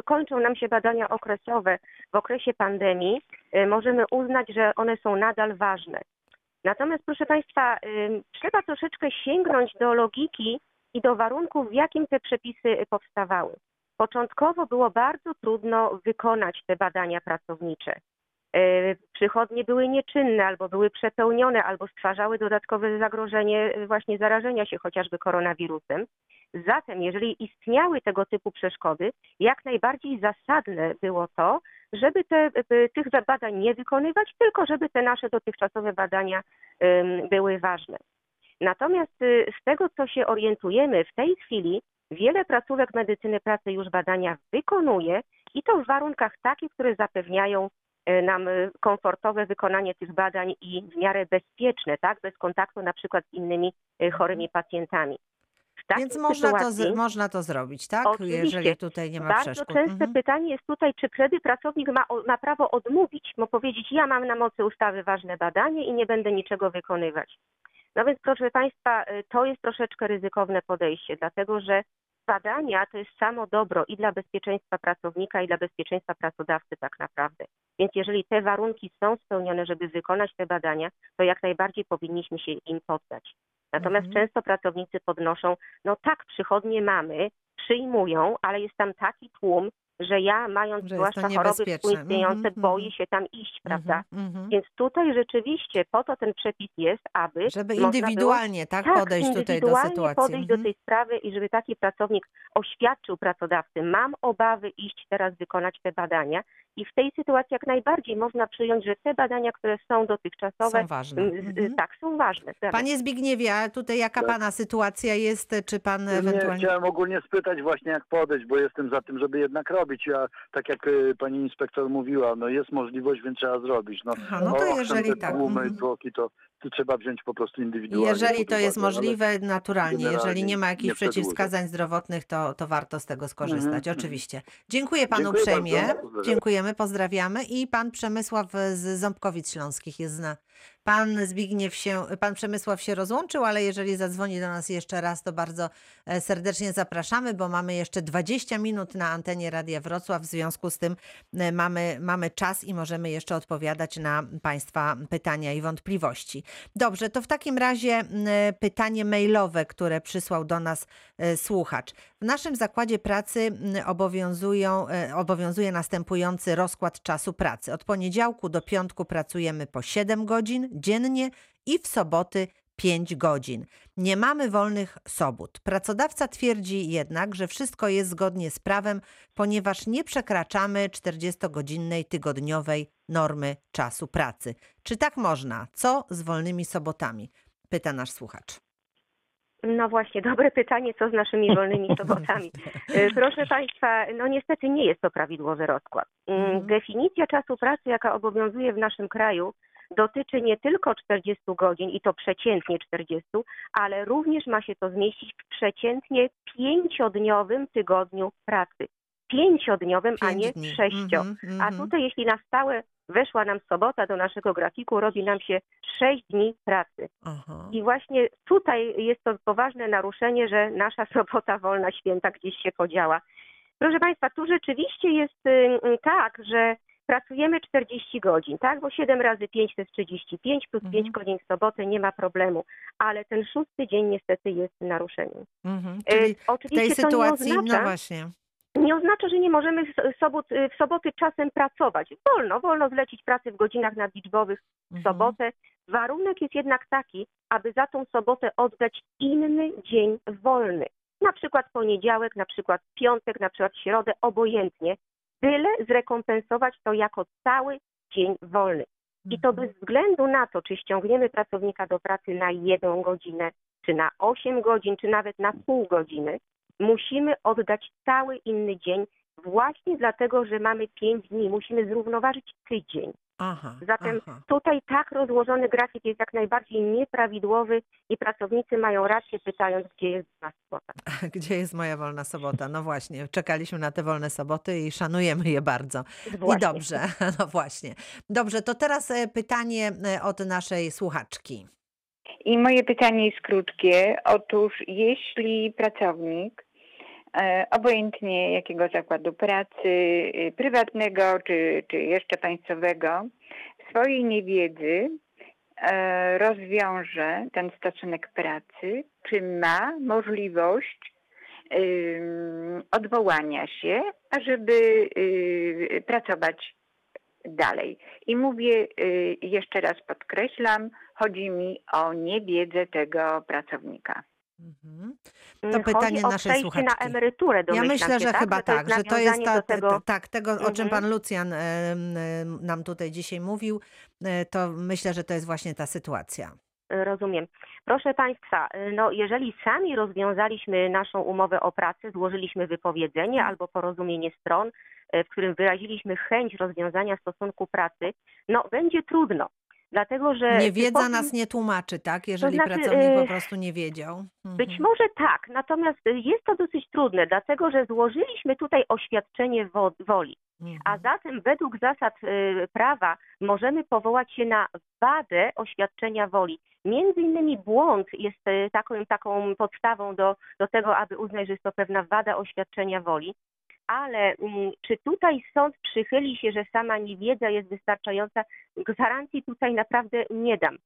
kończą nam się badania okresowe w okresie pandemii, y, możemy uznać, że one są nadal ważne. Natomiast proszę Państwa, trzeba troszeczkę sięgnąć do logiki i do warunków, w jakim te przepisy powstawały. Początkowo było bardzo trudno wykonać te badania pracownicze. e, przychodnie były nieczynne, albo były przepełnione, albo stwarzały dodatkowe zagrożenie e, właśnie zarażenia się chociażby koronawirusem. Zatem, jeżeli istniały tego typu przeszkody, jak najbardziej zasadne było to, żeby te, tych badań nie wykonywać, tylko żeby te nasze dotychczasowe badania były ważne. Natomiast y, z tego, co się orientujemy w tej chwili, wiele placówek medycyny pracy już badania wykonuje i to w warunkach takich, które zapewniają y, nam y, komfortowe wykonanie tych badań i w miarę bezpieczne, tak, bez kontaktu na przykład z innymi y, chorymi pacjentami. Więc można to, z, można to zrobić, tak? Oczywiście. Jeżeli tutaj nie ma bardzo przeszkód. częste Mhm. pytanie jest tutaj, czy wtedy pracownik ma, ma prawo odmówić, ma powiedzieć, ja mam na mocy ustawy ważne badanie i nie będę niczego wykonywać. No więc proszę Państwa, y, to jest troszeczkę ryzykowne podejście, dlatego że badania to jest samo dobro i dla bezpieczeństwa pracownika, i dla bezpieczeństwa pracodawcy tak naprawdę. Więc jeżeli te warunki są spełnione, żeby wykonać te badania, to jak najbardziej powinniśmy się im poddać. Natomiast Mhm. często pracownicy podnoszą, no tak, przychodnie mamy, przyjmują, ale jest tam taki tłum, że ja mając Że zwłaszcza choroby współistniejące, Mhm, boję mhm. się tam iść, prawda? Mhm, mhm. Więc tutaj rzeczywiście po to ten przepis jest, aby Żeby można było- indywidualnie tak, tak, podejść tutaj do indywidualnie sytuacji. podejść do Mhm. tej sprawy i żeby taki pracownik oświadczył pracodawcy, mam obawy iść teraz wykonać te badania i w tej sytuacji jak najbardziej można przyjąć, że te badania, które są dotychczasowe, Są ważne. mm, z- Mhm. tak, są ważne. Panie Zbigniewie, a tutaj jaka Tak. pana sytuacja jest? Czy pan Nie, ewentualnie... chciałem ogólnie spytać właśnie jak podejść, bo jestem za tym, żeby jednak robić. Ja, tak jak y, pani inspektor mówiła, no jest możliwość, więc trzeba zrobić. No, Aha, no to owszem, jeżeli te tak, tłumy, mhm. tłoki, to, to trzeba wziąć po prostu indywidualnie. Jeżeli to jest możliwe, naturalnie. Jeżeli nie ma nie jakichś przedłużać. przeciwwskazań zdrowotnych, to, to warto z tego skorzystać. Mhm, Oczywiście. Dziękuję panu Dziękuję uprzejmie. bardzo. Dziękujemy, pozdrawiamy. I pan Przemysław z Ząbkowic Śląskich jest zna. Pan Zbigniew się, pan Przemysław się rozłączył, ale jeżeli zadzwoni do nas jeszcze raz, to bardzo e, serdecznie zapraszamy, bo mamy jeszcze 20 minut na antenie Radia Wrocław. W związku z tym e, mamy, mamy czas i możemy jeszcze odpowiadać na Państwa pytania i wątpliwości. Dobrze, to w takim razie pytanie mailowe, które przysłał do nas e, słuchacz. W naszym zakładzie pracy obowiązują, obowiązuje następujący rozkład czasu pracy. Od poniedziałku do piątku pracujemy po 7 godzin dziennie i w soboty 5 godzin. Nie mamy wolnych sobot. Pracodawca twierdzi jednak, że wszystko jest zgodnie z prawem, ponieważ nie przekraczamy 40-godzinnej tygodniowej normy czasu pracy. Czy tak można? Co z wolnymi sobotami? Pyta nasz słuchacz. No właśnie, dobre pytanie, co z naszymi wolnymi sobotami. Y, Proszę Państwa, no niestety nie jest to prawidłowy rozkład. Mm, Mhm. Definicja czasu pracy, jaka obowiązuje w naszym kraju, dotyczy nie tylko 40 godzin i to przeciętnie 40, ale również ma się to zmieścić w przeciętnie pięciodniowym tygodniu pracy. Pięciodniowym, a Pięć nie dni. sześcio. Mhm, A mhm. tutaj, jeśli na stałe weszła nam sobota do naszego grafiku, robi nam się sześć dni pracy. Aha. I właśnie tutaj jest to poważne naruszenie, że nasza sobota wolna święta gdzieś się podziała. Proszę Państwa, tu rzeczywiście jest tak, że pracujemy 40 godzin, tak? Bo 7 razy 5 to jest 35, plus 5 Mhm. godzin w sobotę nie ma problemu. Ale ten szósty dzień niestety jest naruszeniem. Mhm. E, Czyli w Oczywiście tej to nie sytuacji, oznacza, no właśnie. nie oznacza, że nie możemy w, sobot, w soboty czasem pracować. Wolno, wolno zlecić pracę w godzinach nadliczbowych w Mhm. sobotę. Warunek jest jednak taki, aby za tą sobotę oddać inny dzień wolny. Na przykład poniedziałek, na przykład piątek, na przykład środę, obojętnie. Tyle zrekompensować to jako cały dzień wolny. I to Mhm. bez względu na to, czy ściągniemy pracownika do pracy na jedną godzinę, czy na 8 godzin, czy nawet na pół godziny, musimy oddać cały inny dzień właśnie dlatego, że mamy 5 dni. Musimy zrównoważyć tydzień. Aha, Zatem aha. tutaj tak rozłożony grafik jest jak najbardziej nieprawidłowy i pracownicy mają rację pytając, gdzie jest nas sobota. Gdzie jest moja wolna sobota? No właśnie, czekaliśmy na te wolne soboty i szanujemy je bardzo. I Właśnie. dobrze, no właśnie. Dobrze, to teraz e, pytanie e, od naszej słuchaczki. I moje pytanie jest krótkie. Otóż, jeśli pracownik, obojętnie jakiego zakładu pracy, y, prywatnego czy, czy jeszcze państwowego, w swojej niewiedzy e, rozwiąże ten stosunek pracy, czy ma możliwość odwołania się, ażeby y, pracować dalej. I mówię, y, jeszcze raz podkreślam, chodzi mi o niewiedzę tego pracownika. Mhm. Mm, To pytanie Chodzi o naszej przejście słuchaczki. na emeryturę Ja domyślam myślę, się, że tak? chyba to tak, że to jest nawiązanie ta, do tego... tak, tego, o czym Mhm. pan Lucjan nam tutaj dzisiaj mówił, e, to myślę, że to jest właśnie ta sytuacja. Rozumiem. Proszę Państwa, no jeżeli sami rozwiązaliśmy naszą umowę o pracę, złożyliśmy wypowiedzenie Mhm. albo porozumienie stron, e, w którym wyraziliśmy chęć rozwiązania stosunku pracy, no będzie trudno. Dlatego, że Niewiedza nas nie tłumaczy, tak? Jeżeli znaczy, pracownik po e, prostu nie wiedział. Mhm. Być może tak, natomiast jest to dosyć trudne, dlatego że złożyliśmy tutaj oświadczenie wo- woli. Mhm. A zatem według zasad y, prawa możemy powołać się na wadę oświadczenia woli. Między innymi błąd jest y, taką, taką podstawą do, do tego, aby uznać, że jest to pewna wada oświadczenia woli. Ale mm, czy tutaj sąd przychyli się, że sama niewiedza jest wystarczająca? Gwarancji tutaj naprawdę nie dam.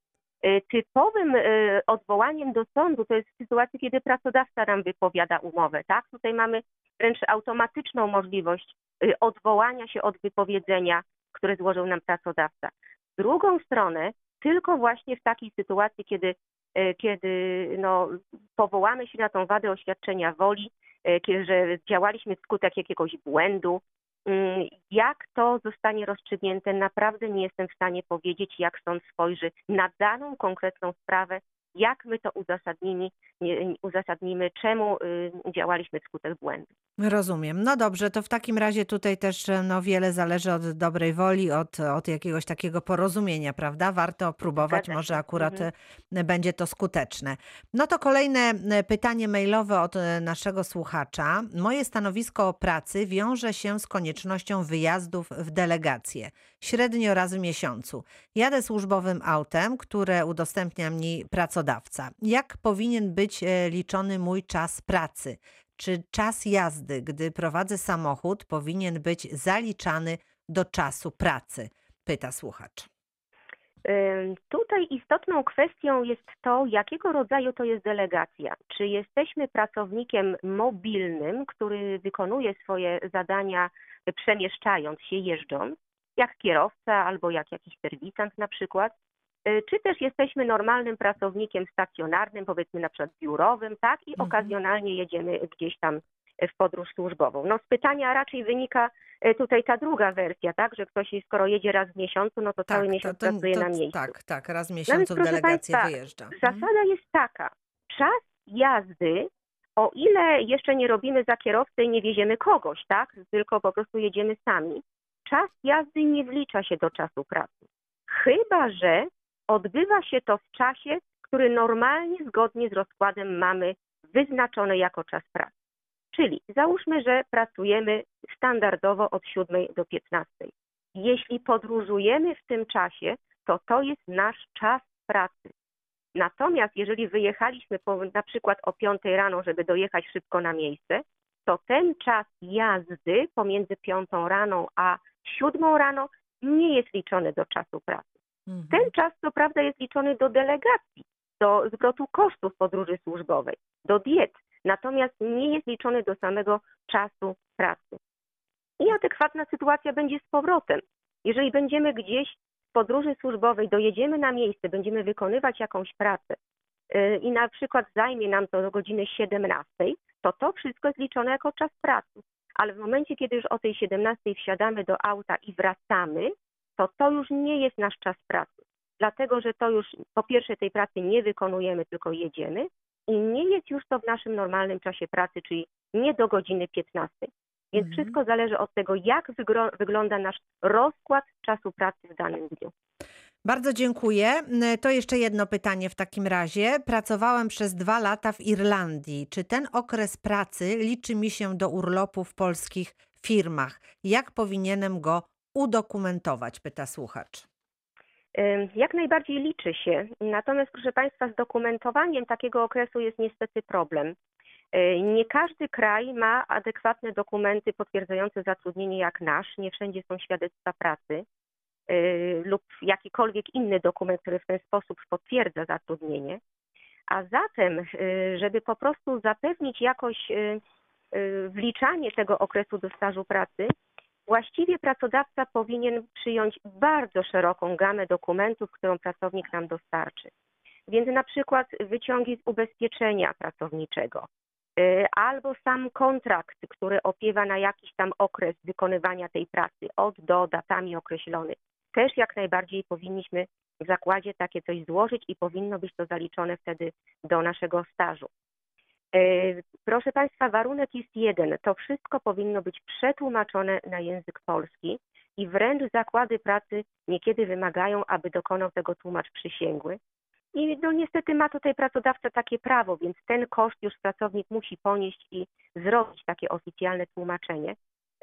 Y, Typowym y, odwołaniem do sądu to jest w sytuacji, kiedy pracodawca nam wypowiada umowę, tak? Tutaj mamy wręcz automatyczną możliwość y, odwołania się od wypowiedzenia, które złożył nam pracodawca. W drugą stronę, tylko właśnie w takiej sytuacji, kiedy, kiedy no, powołamy się na tą wadę oświadczenia woli, że działaliśmy wskutek jakiegoś błędu, mm, jak to zostanie rozstrzygnięte, naprawdę nie jestem w stanie powiedzieć, jak sąd spojrzy na daną konkretną sprawę, jak my to uzasadnimy, uzasadnimy czemu y, działaliśmy wskutek błędu. Rozumiem. No dobrze, to w takim razie tutaj też e, no, wiele zależy od dobrej woli, od, od jakiegoś takiego porozumienia, prawda? Warto próbować, Zgadza może akurat Mhm. e, będzie to skuteczne. No to kolejne e, pytanie mailowe od naszego słuchacza. Moje stanowisko o pracy wiąże się z koniecznością wyjazdów w delegację, średnio raz w miesiącu. Jadę służbowym autem, które udostępnia mi pracodawca. Jak powinien być e, liczony mój czas pracy? Czy czas jazdy, gdy prowadzę samochód, powinien być zaliczany do czasu pracy? Pyta słuchacz. Tutaj istotną kwestią jest to, jakiego rodzaju to jest delegacja. Czy jesteśmy pracownikiem mobilnym, który wykonuje swoje zadania przemieszczając się, jeżdżąc, jak kierowca albo jak jakiś serwisant na przykład, Y, czy też jesteśmy normalnym pracownikiem stacjonarnym, powiedzmy na przykład biurowym, tak, i Mhm. okazjonalnie jedziemy gdzieś tam w podróż służbową. No z pytania raczej wynika y, tutaj ta druga wersja, tak, że ktoś skoro jedzie raz w miesiącu, no to cały miesiąc pracuje na miejscu. tak, tak, raz w No miesiącu w delegację Państwa, wyjeżdża. Mhm. Zasada jest taka, czas jazdy, o ile jeszcze nie robimy za kierowcę i nie wieziemy kogoś, tak, tylko po prostu jedziemy sami, czas jazdy nie wlicza się do czasu pracy. Chyba, że odbywa się to w czasie, który normalnie, zgodnie z rozkładem mamy wyznaczony jako czas pracy. Czyli załóżmy, że pracujemy standardowo od 7 do 15. Jeśli podróżujemy w tym czasie, to to jest nasz czas pracy. Natomiast jeżeli wyjechaliśmy po, na przykład o 5 rano, żeby dojechać szybko na miejsce, to ten czas jazdy pomiędzy 5 rano a 7 rano nie jest liczony do czasu pracy. Mhm. Ten czas, co prawda, jest liczony do delegacji, do zwrotu kosztów podróży służbowej, do diet, natomiast nie jest liczony do samego czasu pracy. I adekwatna sytuacja będzie z powrotem. Jeżeli będziemy gdzieś w podróży służbowej, dojedziemy na miejsce, będziemy wykonywać jakąś pracę yy, i na przykład zajmie nam to do godziny 17, to to wszystko jest liczone jako czas pracy. Ale w momencie, kiedy już o tej 17 wsiadamy do auta i wracamy, to to już nie jest nasz czas pracy. Dlatego, że to już po pierwsze tej pracy nie wykonujemy, tylko jedziemy i nie jest już to w naszym normalnym czasie pracy, czyli nie do godziny 15. Więc Mhm. wszystko zależy od tego, jak wygląda nasz rozkład czasu pracy w danym dniu. Bardzo dziękuję. To jeszcze jedno pytanie w takim razie. Pracowałem przez dwa lata w Irlandii. Czy ten okres pracy liczy mi się do urlopu w polskich firmach? Jak powinienem go udokumentować? Pyta słuchacz. Jak najbardziej liczy się. Natomiast, proszę Państwa, z dokumentowaniem takiego okresu jest niestety problem. Yy, Nie każdy kraj ma adekwatne dokumenty potwierdzające zatrudnienie jak nasz. Nie wszędzie są świadectwa pracy lub jakikolwiek inny dokument, który w ten sposób potwierdza zatrudnienie. A zatem, yy, żeby po prostu zapewnić jakoś yy, wliczanie tego okresu do stażu pracy, Właściwie pracodawca powinien przyjąć bardzo szeroką gamę dokumentów, którą pracownik nam dostarczy. Więc na przykład wyciągi z ubezpieczenia pracowniczego, y, albo sam kontrakt, który opiewa na jakiś tam okres wykonywania tej pracy, od do datami określony. Też jak najbardziej powinniśmy w zakładzie takie coś złożyć i powinno być to zaliczone wtedy do naszego stażu. E, proszę Państwa, warunek jest jeden. To wszystko powinno być przetłumaczone na język polski i wręcz zakłady pracy niekiedy wymagają, aby dokonał tego tłumacz przysięgły. I no niestety ma tutaj pracodawca takie prawo, więc ten koszt już pracownik musi ponieść i zrobić takie oficjalne tłumaczenie.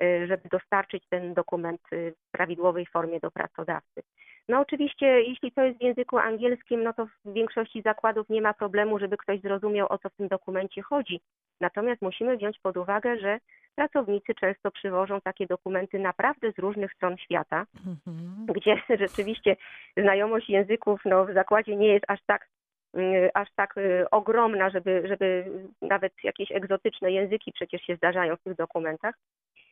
Y, żeby dostarczyć ten dokument y, w prawidłowej formie do pracodawcy. No oczywiście, jeśli to jest w języku angielskim, no to w większości zakładów nie ma problemu, żeby ktoś zrozumiał, o co w tym dokumencie chodzi. Natomiast musimy wziąć pod uwagę, że pracownicy często przywożą takie dokumenty naprawdę z różnych stron świata, mhm. gdzie rzeczywiście znajomość języków no, w zakładzie nie jest aż tak y, aż tak ogromna, żeby, żeby nawet jakieś egzotyczne języki przecież się zdarzają w tych dokumentach.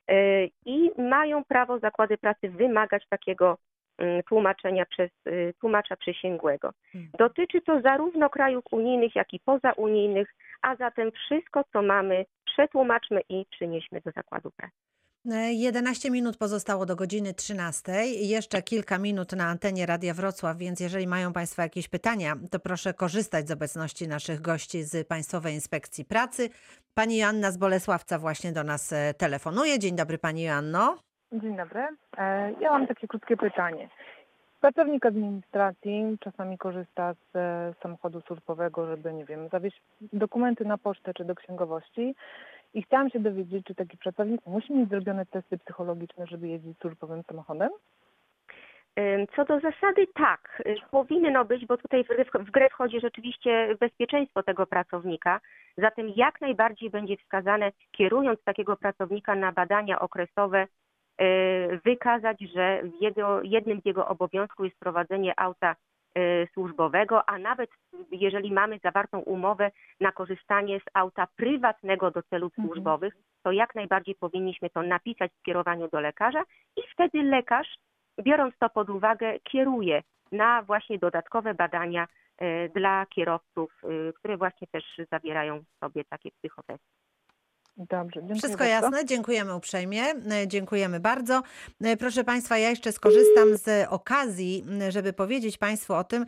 E, i mają prawo zakłady pracy wymagać takiego mm, tłumaczenia przez y, tłumacza przysięgłego. Hmm. Dotyczy to zarówno krajów unijnych, jak i pozaunijnych, a zatem wszystko, co mamy, przetłumaczmy i przynieśmy do zakładu pracy. 11 e, minut pozostało do godziny 13. Jeszcze kilka minut na antenie Radia Wrocław, więc jeżeli mają Państwo jakieś pytania, to proszę korzystać z obecności naszych gości z Państwowej Inspekcji Pracy. Pani Joanna z Bolesławca właśnie do nas e, telefonuje. Dzień dobry Pani Joanno. Dzień dobry. E, ja mam takie krótkie pytanie. Pracownik administracji czasami korzysta z samochodu służbowego, żeby, nie wiem, zawieźć dokumenty na pocztę czy do księgowości. I chciałam się dowiedzieć, czy taki pracownik musi mieć zrobione testy psychologiczne, żeby jeździć służbowym samochodem? Co do zasady tak, powinno być, bo tutaj w grę wchodzi rzeczywiście bezpieczeństwo tego pracownika. Zatem jak najbardziej będzie wskazane, kierując takiego pracownika na badania okresowe, y, wykazać, że jednym z jego obowiązków jest prowadzenie auta Y, służbowego, a nawet jeżeli mamy zawartą umowę na korzystanie z auta prywatnego do celów mhm. służbowych, to jak najbardziej powinniśmy to napisać w skierowaniu do lekarza i wtedy lekarz, biorąc to pod uwagę, kieruje na właśnie dodatkowe badania y, dla kierowców, y, które właśnie też zawierają w sobie takie psychotesty. Dobrze, Wszystko bardzo. jasne, dziękujemy uprzejmie, e, dziękujemy bardzo. E, proszę Państwa, ja jeszcze skorzystam z okazji, żeby powiedzieć Państwu o tym,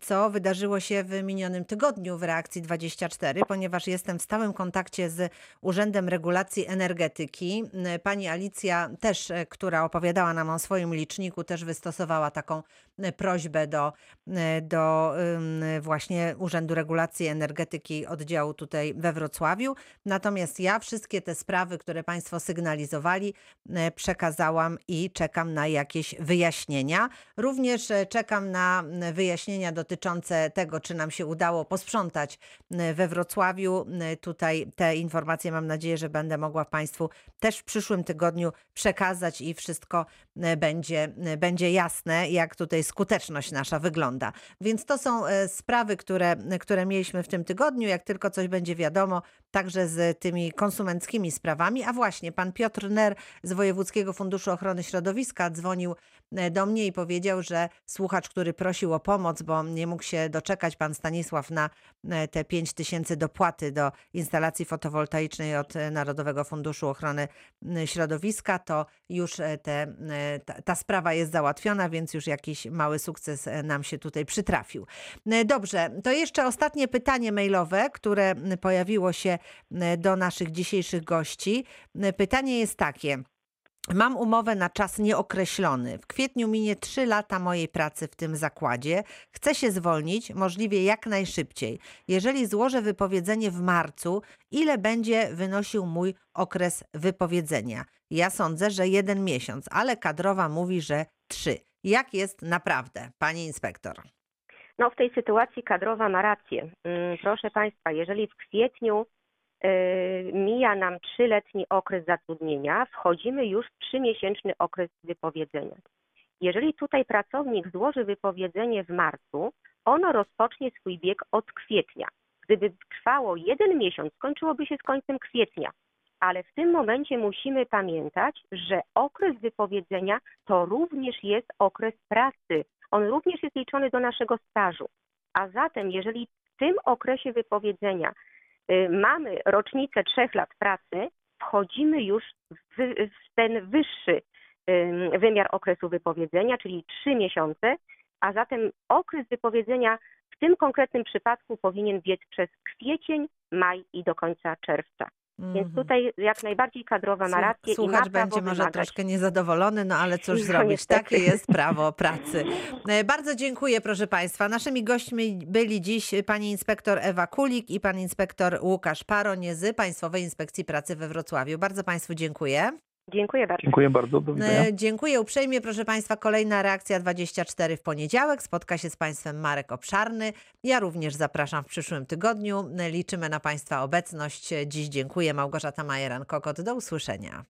co wydarzyło się w minionym tygodniu w Reakcji 24, ponieważ jestem w stałym kontakcie z Urzędem Regulacji Energetyki. Pani Alicja też, e, która opowiadała nam o swoim liczniku, też wystosowała taką prośbę do, do właśnie Urzędu Regulacji Energetyki oddziału tutaj we Wrocławiu. Natomiast ja wszystkie te sprawy, które Państwo sygnalizowali, przekazałam i czekam na jakieś wyjaśnienia. Również czekam na wyjaśnienia dotyczące tego, czy nam się udało posprzątać we Wrocławiu. Tutaj te informacje mam nadzieję, że będę mogła Państwu też w przyszłym tygodniu przekazać i wszystko będzie, będzie jasne, jak tutaj skuteczność nasza wygląda. Więc to są e, sprawy, które, które mieliśmy w tym tygodniu. Jak tylko coś będzie wiadomo, także z tymi konsumenckimi sprawami. A właśnie, pan Piotr Ner z Wojewódzkiego Funduszu Ochrony Środowiska dzwonił e, do mnie i powiedział, że słuchacz, który prosił o pomoc, bo nie mógł się doczekać pan Stanisław na e, te 5 tysięcy dopłaty do instalacji fotowoltaicznej od Narodowego Funduszu Ochrony Środowiska, to już te, ta, ta sprawa jest załatwiona, więc już jakiś mały sukces nam się tutaj przytrafił. Dobrze, to jeszcze ostatnie pytanie mailowe, które pojawiło się do naszych dzisiejszych gości. Pytanie jest takie. Mam umowę na czas nieokreślony. W kwietniu minie 3 lata mojej pracy w tym zakładzie. Chcę się zwolnić, możliwie jak najszybciej. Jeżeli złożę wypowiedzenie w marcu, ile będzie wynosił mój okres wypowiedzenia? Ja sądzę, że jeden miesiąc, ale kadrowa mówi, że trzy. Jak jest naprawdę, pani inspektor? No w tej sytuacji kadrowa ma rację. Mm, proszę Państwa, jeżeli w kwietniu mija nam trzyletni okres zatrudnienia, wchodzimy już w trzymiesięczny okres wypowiedzenia. Jeżeli tutaj pracownik złoży wypowiedzenie w marcu, ono rozpocznie swój bieg od kwietnia. Gdyby trwało jeden miesiąc, skończyłoby się z końcem kwietnia ale w tym momencie musimy pamiętać, że okres wypowiedzenia to również jest okres pracy. On również jest liczony do naszego stażu. A zatem, jeżeli w tym okresie wypowiedzenia mamy rocznicę trzech lat pracy, wchodzimy już w, w ten wyższy ym, wymiar okresu wypowiedzenia, czyli trzy miesiące, a zatem okres wypowiedzenia w tym konkretnym przypadku powinien biec przez kwiecień, maj i do końca czerwca. Więc Mhm. tutaj jak najbardziej kadrowa ma rację i Słuchacz prawo będzie może wymagać. troszkę niezadowolony, no ale cóż No, zrobić, niestety. takie jest prawo pracy. E, Bardzo dziękuję, proszę Państwa. Naszymi gośćmi byli dziś pani inspektor Ewa Kulik i pan inspektor Łukasz Paronie z Państwowej Inspekcji Pracy we Wrocławiu. Bardzo Państwu dziękuję. Dziękuję bardzo. Dziękuję bardzo, do widzenia. E, Dziękuję uprzejmie, proszę Państwa. Kolejna reakcja 24 w poniedziałek. Spotka się z Państwem Marek Obszarny. Ja również zapraszam w przyszłym tygodniu. E, Liczymy na Państwa obecność. Dziś dziękuję. Małgorzata Majeran-Kokot. Do usłyszenia.